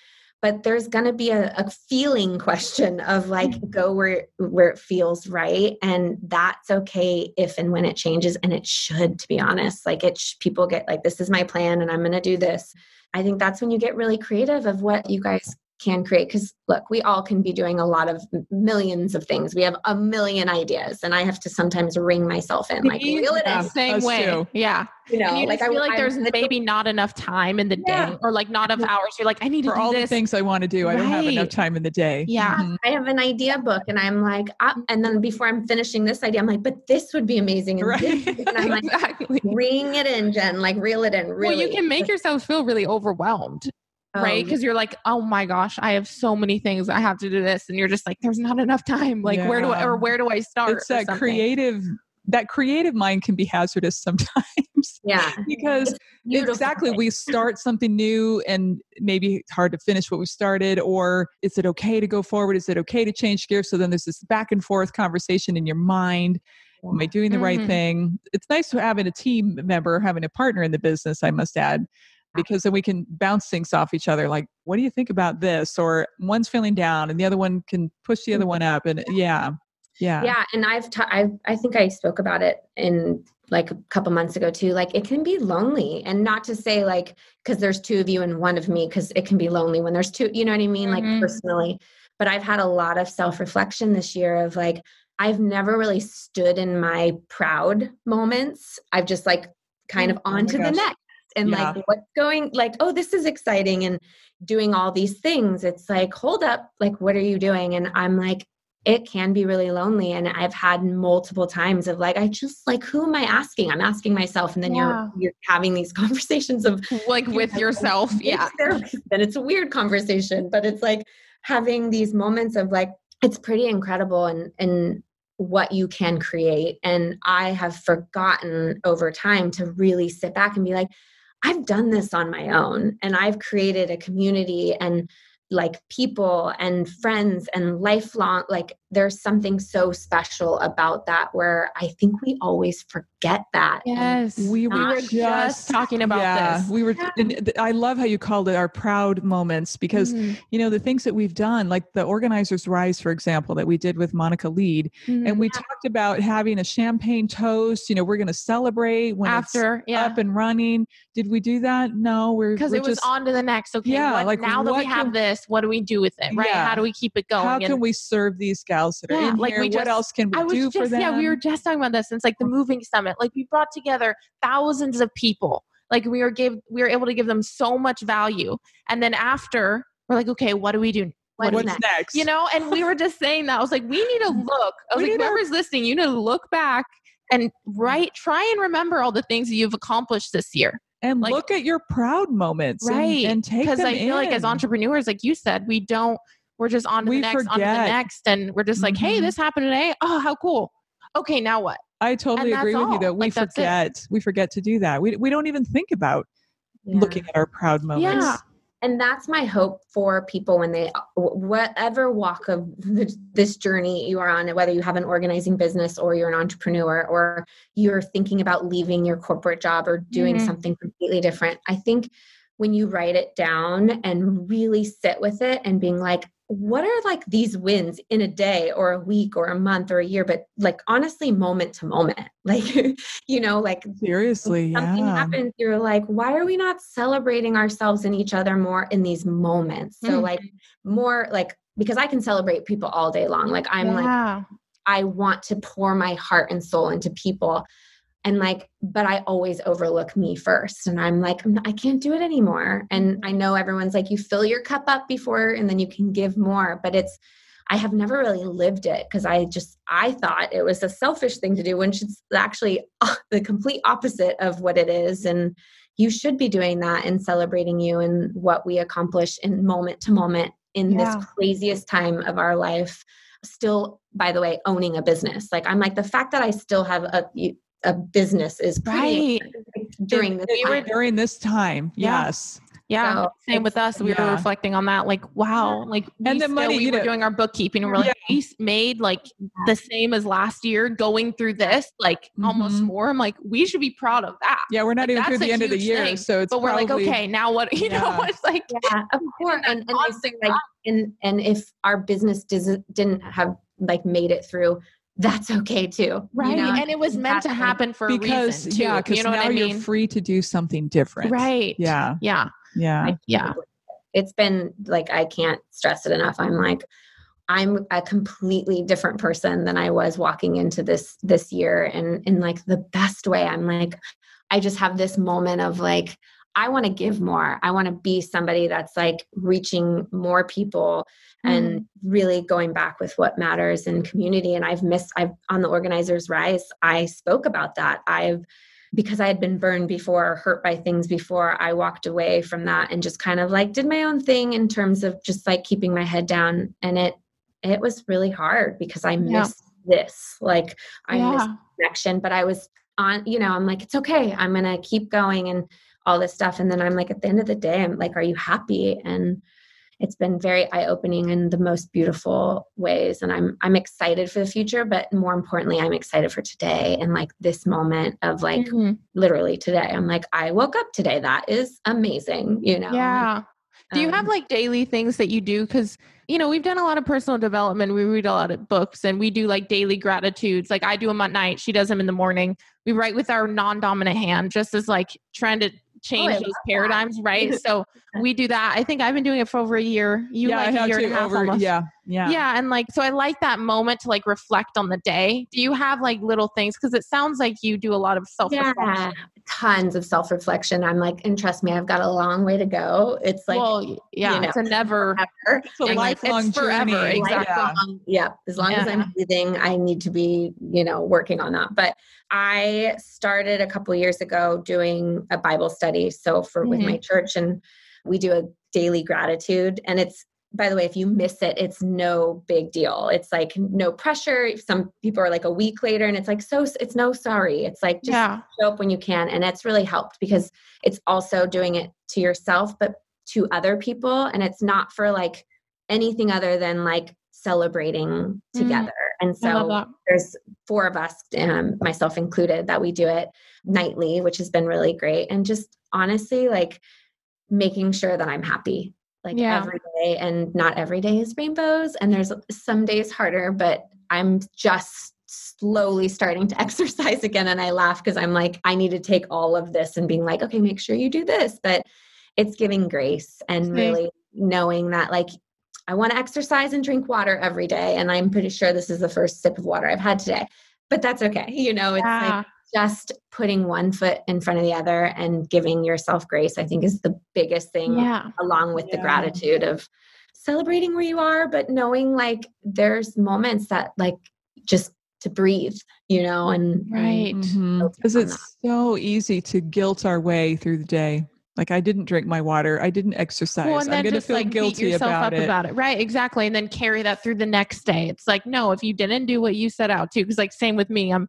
But there's going to be a, a, feeling question of like mm-hmm. go where where it feels right and that's okay if and when it changes and it should to be honest. Like it sh- people get like this is my plan and i'm going to do this i think that's when you get really creative of what you guys can create because look we all can be doing a lot of millions of things. We have a million ideas and i have to sometimes ring myself in like reel it in. same way. too. yeah. You know you like i feel like there's I, maybe not enough time in the yeah. day or like not enough hours. You're like i need for to all this. the things i want to do i don't have enough time in the day. Yeah. Mm-hmm. i have an idea book and i'm like I, and then before i'm finishing this idea i'm like but this would be amazing and, right. and i'm like exactly. Ring it in jen like reel it in really well you can make yourself feel really overwhelmed right? Because um, you're like, oh my gosh, I have so many things. I have to do this, and you're just like, there's not enough time. Like, yeah. where do I or where do I start? It's that creative. That creative mind can be hazardous sometimes. Yeah. because exactly we start something new and maybe it's hard to finish what we started, or is it okay to go forward? Is it okay to change gears? So then there's this back and forth conversation in your mind. Am I doing the mm-hmm. right thing? It's nice to having a team member, having a partner in the business, I must add, because then we can bounce things off each other like what do you think about this? or one's feeling down and the other one can push the other one up and yeah yeah. Yeah and i've t- I've i think i spoke about it in like a couple months ago too like it can be lonely and not to say like because there's two of you and one of me because it can be lonely when there's two you know what i mean mm-hmm. like personally but i've had a lot of self-reflection this year of like i've never really stood in my proud moments i've just like kind mm, of on oh to the next and yeah. like what's going like oh this is exciting and doing all these things it's like hold up like what are you doing and i'm like it can be really lonely and i've had multiple times of like i just like who am i asking i'm asking myself and then yeah. you're you're having these conversations of like with oh, yourself yeah and it's a weird conversation but it's like having these moments of like it's pretty incredible and and what you can create and i have forgotten over time to really sit back and be like I've done this on my own and I've created a community and like people and friends and lifelong like there's something so special about that where i think we always forget that yes we were just, just, talking about yeah, this we were yeah. i love how you called it our proud moments because mm-hmm. you know the things that we've done like the organizers rise for example that we did with Monica Leed mm-hmm. and we yeah. talked about having a champagne toast you know we're going to celebrate when after it's up and running did we do that no we're because it was just, on to the next okay yeah what, like now that we have can, this what do we do with it right how do we keep it going how can we serve these gals that are yeah, in like here. We just, what else can we do just, for them? Yeah, we were just talking about this. It's like the moving summit. Like we brought together thousands of people. Like we were gave we were able to give them so much value. And then after we're like, okay, what do we do? What's, What's next? next? You know, and we were just saying that. I was like, we need to look. I was we like, whoever's to- listening, you need to look back and write, try and remember all the things that you've accomplished this year and like, look at your proud moments right and, and take because i feel in. like as entrepreneurs like you said we don't we're just on to we the next, forget. on to the next, and we're just like, mm-hmm. hey, this happened today. Oh, how cool. Okay, now what? I totally agree with all. you that we like, forget we forget to do that. We we don't even think about yeah. looking at our proud moments. Yeah. And that's my hope for people when they, whatever walk of this journey you are on, whether you have an organizing business or you're an entrepreneur or you're thinking about leaving your corporate job or doing mm-hmm. something completely different. I think when you write it down and really sit with it and being like, what are like these wins in a day or a week or a month or a year but like honestly moment to moment like you know like seriously something yeah. happens you're like why are we not celebrating ourselves and each other more in these moments so mm-hmm. like more like because i can celebrate people all day long like i'm yeah. like i want to pour my heart and soul into people and like but i always overlook me first and i'm like i can't do it anymore and i know everyone's like you fill your cup up before and then you can give more but it's i have never really lived it because i just i thought it was a selfish thing to do when it's actually uh, the complete opposite of what it is and you should be doing that and celebrating you and what we accomplish in moment to moment in Yeah. this craziest time of our life still by the way owning a business like i'm like the fact that i still have a a business is pretty Right. during this We were- time. during this time. Yeah. Yes. Yeah. So Same with us. We were reflecting on that. Like, wow. Like, And we the still- money, we were know- doing our bookkeeping. And we're like, Yeah. we made like the same as last year going through this, like almost Mhm. more. I'm like, we should be proud of that. Yeah, we're not Like, even through the end of the year, thing. so it's But we're like, okay, now what? You know, it's like, yeah of course and, and I like and and if our business doesn't didn't have like made it through that's okay too you right. know? and it was meant to That's, like, happen for a because reason, too. yeah, because you know now what I you're free to do something different. Right. Yeah. Yeah. Yeah. Like, yeah. it's been like i can't stress it enough i'm like i'm a completely different person than i was walking into this this year and in like the best way i'm like i just have this moment of like i want to give more i want to be somebody that's like reaching more people and mm-hmm. really going back with what matters in community and i've missed i've on the organizers rise i spoke about that i've because I had been burned before, hurt by things before, I walked away from that and just kind of like did my own thing in terms of just like keeping my head down. And it it was really hard because I Yeah. missed this. Like I missed yeah. connection, but I was on, you know, I'm like, it's okay. I'm gonna keep going and all this stuff. And then I'm like, at the end of the day, I'm like, are you happy? And it's been very eye-opening in the most beautiful ways. And I'm I'm excited for the future, but more importantly, I'm excited for today and like this moment of like Mhm. literally today. I'm like, I woke up today. That is amazing, you know. Yeah. Do you have Um, like daily things that you do? Because, you know, we've done a lot of personal development. We read a lot of books and we do like daily gratitudes. Like I do them at night. She does them in the morning. We write with our non dominant hand just as like trying to Oh, change I those love that. paradigms, right? so we do that. I think I've been doing it for over a year. You yeah, like a year and a half over. almost. Yeah. Yeah. Yeah. And like, so I like that moment to like reflect on the day. Do you have like little things? Because it sounds like you do a lot of self reflection. yeah, tons of self-reflection. I'm like, and trust me, I've got a long way to go. It's like well, yeah, know, it's a never. forever. It's a And, lifelong it's forever, journey. exactly. Yeah. lifelong- yeah as long as i'm breathing i need to be you know working on that but i started a couple years ago doing a bible study so for with Mhm. my church and we do a daily gratitude and it's by the way if you miss it it's no big deal. It's like no pressure. Some people are like a week later and it's like so it's no sorry. It's like just Yeah. show up when you can. And it's really helped because it's also doing it to yourself but to other people. And it's not for like anything other than like celebrating together. And Mm. Love so there's four of us um, myself included that we do it nightly which has been really great. And just honestly like making sure that i'm happy like Yeah. every day and not every day is rainbows and there's some days harder but i'm just slowly starting to exercise again and i laugh because i'm like i need to take all of this and being like okay make sure you do this but it's giving grace and really knowing that like i want to exercise and drink water every day and i'm pretty sure this is the first sip of water i've had today but that's okay you know it's Yeah. like just putting one foot in front of the other and giving yourself grace i think is the biggest thing yeah. along with the gratitude of celebrating where you are but knowing like there's moments that like just to breathe you know and Right. Mm-hmm. Mm-hmm. focus Because on it's so easy to guilt our way through the day. Like I didn't drink my water. I didn't exercise. Well, and I'm then going to just feel like beat guilty yourself about up it. about it. Right. Exactly. And then carry that through the next day. It's like, no, if you didn't do what you set out to, because like same with me, I'm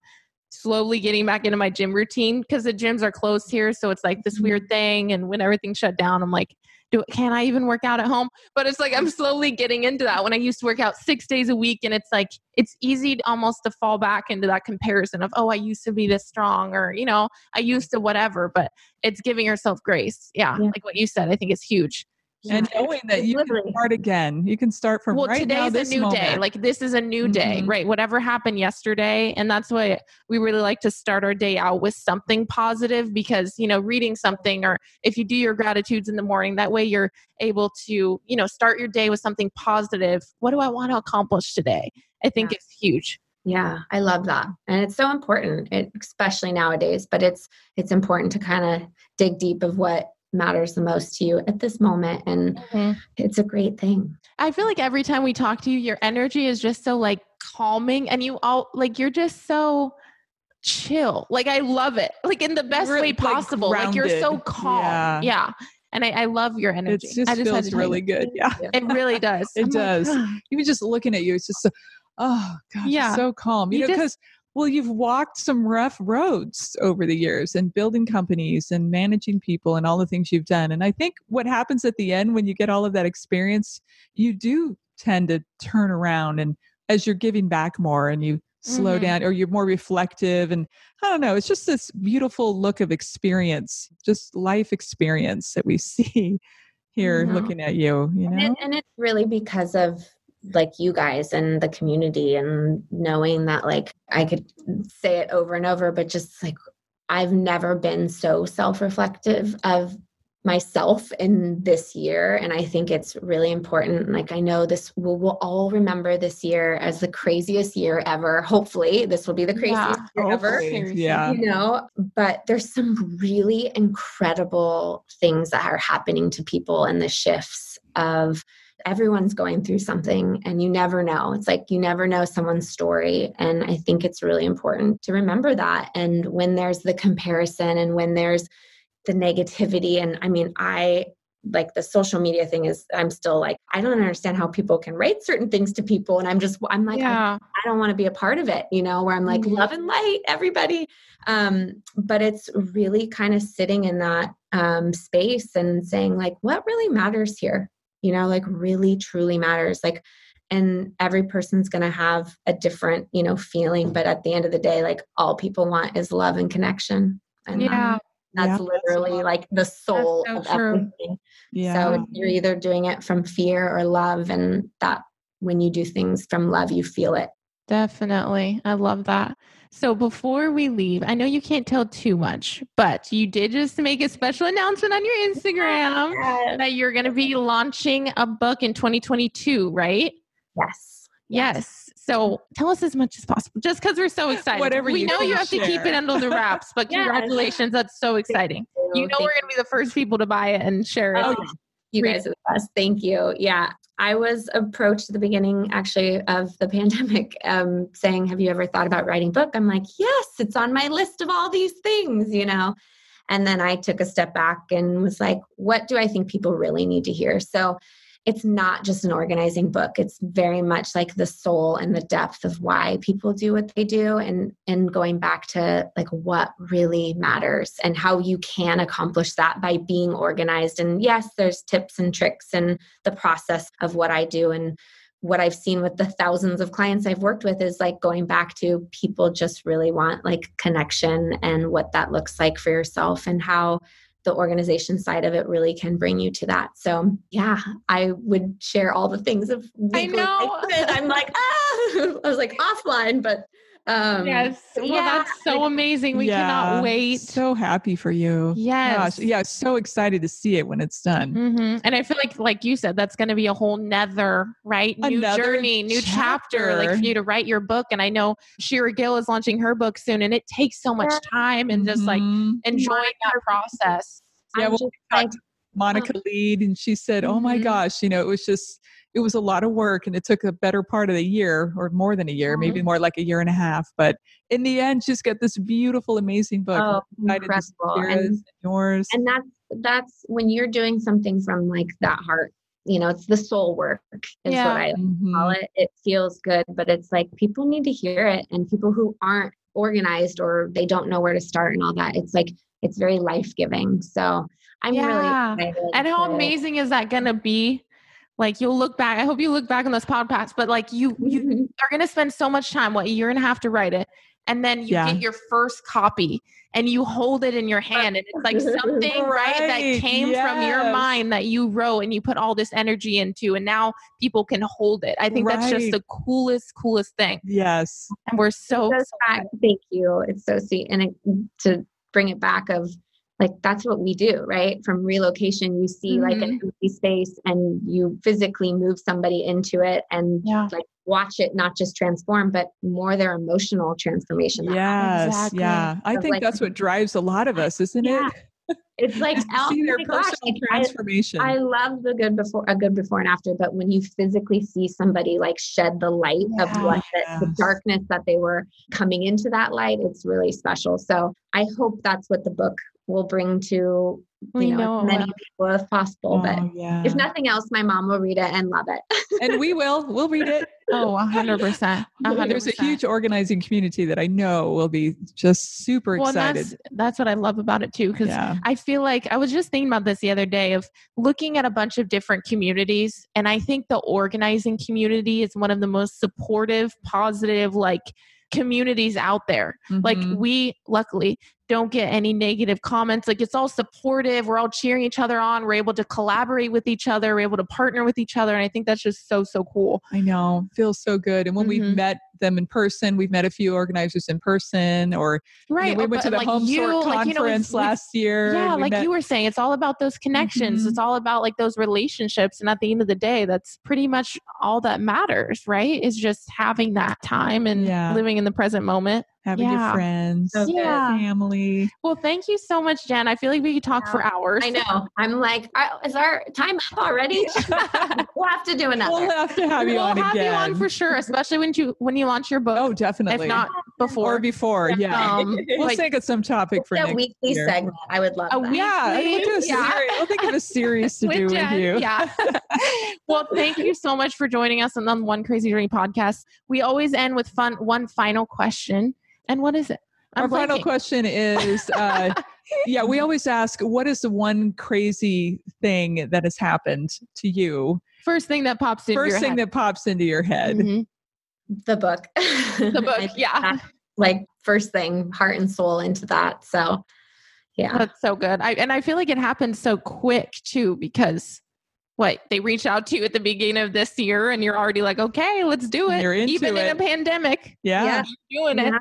slowly getting back into my gym routine because the gyms are closed here. So it's like this Mm-hmm. weird thing. And when everything's shut down, I'm like, do can I even work out at home? But it's like I'm slowly getting into that. When I used to work out six days a week, and it's like it's easy to almost to fall back into that comparison of, oh, I used to be this strong, or you know, I used to whatever. But it's giving yourself grace. Yeah, Yeah. like what you said, I think is huge. And knowing that you can Literally. start again. You can start from well right now. today's This a new day like this is a new day Mhm. right whatever happened yesterday and that's why we really like to start our day out with something positive because you know reading something or if you do your gratitudes in the morning that way you're able to you know start your day with something positive what do i want to accomplish today i think Yeah. it's huge Yeah, I love that. And it's so important, it, especially nowadays, but it's it's important to kind of dig deep of what matters the most to you at this moment and it's a great thing. I feel like every time we talk to you, your energy is just so like calming and you all like you're just so chill. Like I love it. Like in the best Really, way possible. Like, you're so calm. Yeah. Yeah. And I, I love your It energy. just, I just feels really you. good. Yeah. It really does. It I'm does. "Ah." Even just looking at you, it's just so, oh gosh, Yeah. so calm. You, You know, because well, you've walked some rough roads over the years and building companies and managing people and all the things you've done. And I think what happens at the end when you get all of that experience, you do tend to turn around and as you're giving back more and you slow Mhm. down or you're more reflective and I don't know, it's just this beautiful look of experience, just life experience that we see here Mhm. looking at you, you And, know? it, and it's really because of like you guys and the community and knowing that like I could say it over and over, but just like I've never been so self-reflective of myself in this year. And I think it's really important. Like I know this we'll, we'll all remember this year as the craziest year ever. Hopefully this will be the craziest Yeah, year ever Hopefully, Seriously. Yeah. you know but there's some really incredible things that are happening to people and the shifts of everyone's going through something and you never know it's like you never know someone's story and i think it's really important to remember that and when there's the comparison and when there's the negativity and i mean i like the social media thing is i'm still like i don't understand how people can write certain things to people and i'm just i'm like I yeah. I don't want to be a part of it, you know, where I'm like Mhm. love and light, everybody. Um, but it's really kind of sitting in that um, space and saying, like, what really matters here, you know, like really truly matters. Like, and every person's going to have a different, you know, feeling. But at the end of the day, like, all people want is love and connection. And um, Yeah. that's Yeah. literally like the soul so of true. everything. Yeah. So you're either doing it from fear or love, and that when you do things from love, you feel it. Definitely. I love that. So before we leave, I know you can't tell too much, but you did just make a special announcement on your Instagram that you're going to be launching a book in 2022, right? Yes. Yes. So tell us as much as possible, just because we're so excited. Whatever we you know you have to keep it under the wraps, but Yes. congratulations. That's so exciting. You know, Thank we're going to be the first people to buy it and share it. Oh, you guys are the best. Thank you. Yeah. I was approached at the beginning actually of the pandemic um, saying, Have you ever thought about writing a book? I'm like, Yes, it's on my list of all these things, you know. And then I took a step back and was like, What do I think people really need to hear? So it's not just an organizing book. It's very much like the soul and the depth of why people do what they do and and going back to like what really matters and how you can accomplish that by being organized. And yes there's tips and tricks and the process of what i do. And what i've seen with the thousands of clients i've worked with is like going back to people just really want like connection and what that looks like for yourself and how the organization side of it really can bring you to that. So yeah, I would share all the things of I know. I'm like, ah, I was like offline, but um yes. Well, yeah, that's so amazing. We Yeah. cannot wait. So happy for you. yes. Gosh, yeah, so excited to see it when it's done. hmm And I feel like, like you said, that's going to be a whole nether, right? New Another journey, new chapter. like for you to write your book. And I know Shira Gill is launching her book soon, and it takes so much time and just like Mhm. enjoying that process. Yeah, I'm well, just we like, to Monica Leed, and she said, "Oh my Mhm. gosh, you know, it was just." It was a lot of work and it took a better part of the year or more than a year, maybe more like a year and a half. But in the end, she's got this beautiful, amazing book. oh, I'm excited to see incredible. And and yours. and that's that's when you're doing something from like that heart you know it's the soul work is Yeah. what i Mhm. call it it feels good but it's like people need to hear it and people who aren't organized or they don't know where to start and all that it's like it's very life-giving so i'm Yeah. really excited And how amazing is that going to be? Like you'll look back. I hope you look back on this podcast, but like you, you mm-hmm. are going to spend so much time, what a year and a half to write it, and then you Yeah. get your first copy and you hold it in your hand, and it's like something right, that Right, came from your mind that you wrote and you put all this energy into, and now people can hold it. I think that's just the coolest, coolest thing, yes. and we're so. so thank you it's so sweet and it, to bring it back of like that's what we do right from relocation you see like an Mhm. empty space and you physically move somebody into it and Yeah. like watch it not just transform but more their emotional transformation that. Yes. Exactly. Yeah. I think like- that's what drives a lot of us, isn't Yeah. it? it's like Is oh see their my gosh, personal like, I- transformation. I love the good before a good before and after, but when you physically see somebody like shed the light of what the, the darkness that they were coming into that light, it's really special. So I hope that's what the book will bring to We you know, know many people as possible. but Oh, yeah. if nothing else, my mom will read it and love it. and we will. We'll read it. Oh, 100%. 100%. There's a huge organizing community that I know will be just super well, excited. that's, that's what I love about it too. Because Yeah. I feel like I was just thinking about this the other day of looking at a bunch of different communities. And I think the organizing community is one of the most supportive, positive, like communities out there. Like Mhm. we luckily don't get any negative comments. Like it's all supportive. We're all cheering each other on. We're able to collaborate with each other. We're able to partner with each other. And I think that's just so, so cool. I know, feels so good. And when we've Mhm. met them in person, we've met a few organizers in person, or you know, Right. we or- went to the like Home you, Sort like, you know, we've- Conference last year. Yeah, like met- you were saying, it's all about those connections. Mhm. It's all about like those relationships. And at the end of the day, that's pretty much all that matters, right? Is just having that time and Yeah. living in the present moment. having yeah. your friends, So. Yeah. family. Well, thank you so much, Jen. I feel like we could talk for hours. I know. I'm like, "Uh, is our time up already? we'll have to do another. We'll have to have you we'll on have again. you on for sure, especially when you when you launch your book. oh, definitely. if not or before. before, yeah. Um, we'll like- think of some topic for a next weekly year. segment. I would love A that. Yeah, we'll, do a yeah. series. we'll think of a series to do with you. Yeah. well, thank you so much for joining us on the One Crazy Journey podcast. We always end with fun one final question. And what is it? Our final question is uh, yeah, we always ask, what is the one crazy thing that has happened to you? First thing that pops in First your thing head. that pops into your head. Mhm. The book. The book, yeah. that, Like first thing, heart and soul into that. So yeah. That's so good. I and I feel like it happened so quick too because what they reached out to you at the beginning of this year and you're already like, okay, let's do it. You're into Even in a pandemic, Yeah. you're doing it.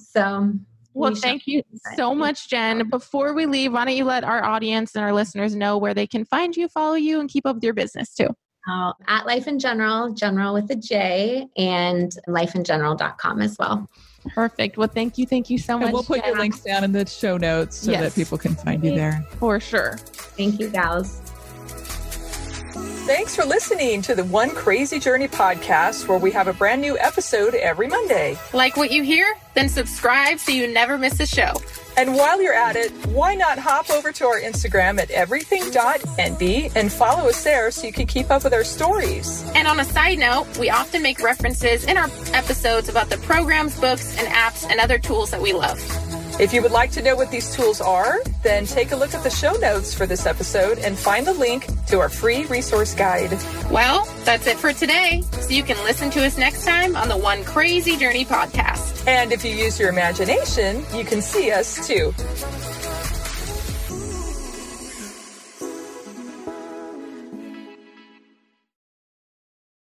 So Well, we thank you so much, Jen. Before we leave, why don't you let our audience and our listeners know where they can find you, follow you, and keep up with your business too? Uh, at Life in Jeneral, General with a J, and lifeinjeneral.com as well. Perfect. Well, thank you. Thank you so much. And we'll put your links down in the show notes so Yes. that people can find you there. for sure. Thank you, gals. Thanks for listening to the One Crazy Journey podcast, where we have a brand new episode every Monday. Like what you hear? Then subscribe so you never miss a show. And while you're at it, why not hop over to our Instagram at everything.envy and follow us there so you can keep up with our stories. And on a side note, we often make references in our episodes about the programs, books, and apps and other tools that we love. If you would like to know what these tools are, then take a look at the show notes for this episode and find the link to our free resource guide. Well, that's it for today. So you can listen to us next time on the One Crazy Journey podcast. And if you use your imagination, you can see us too.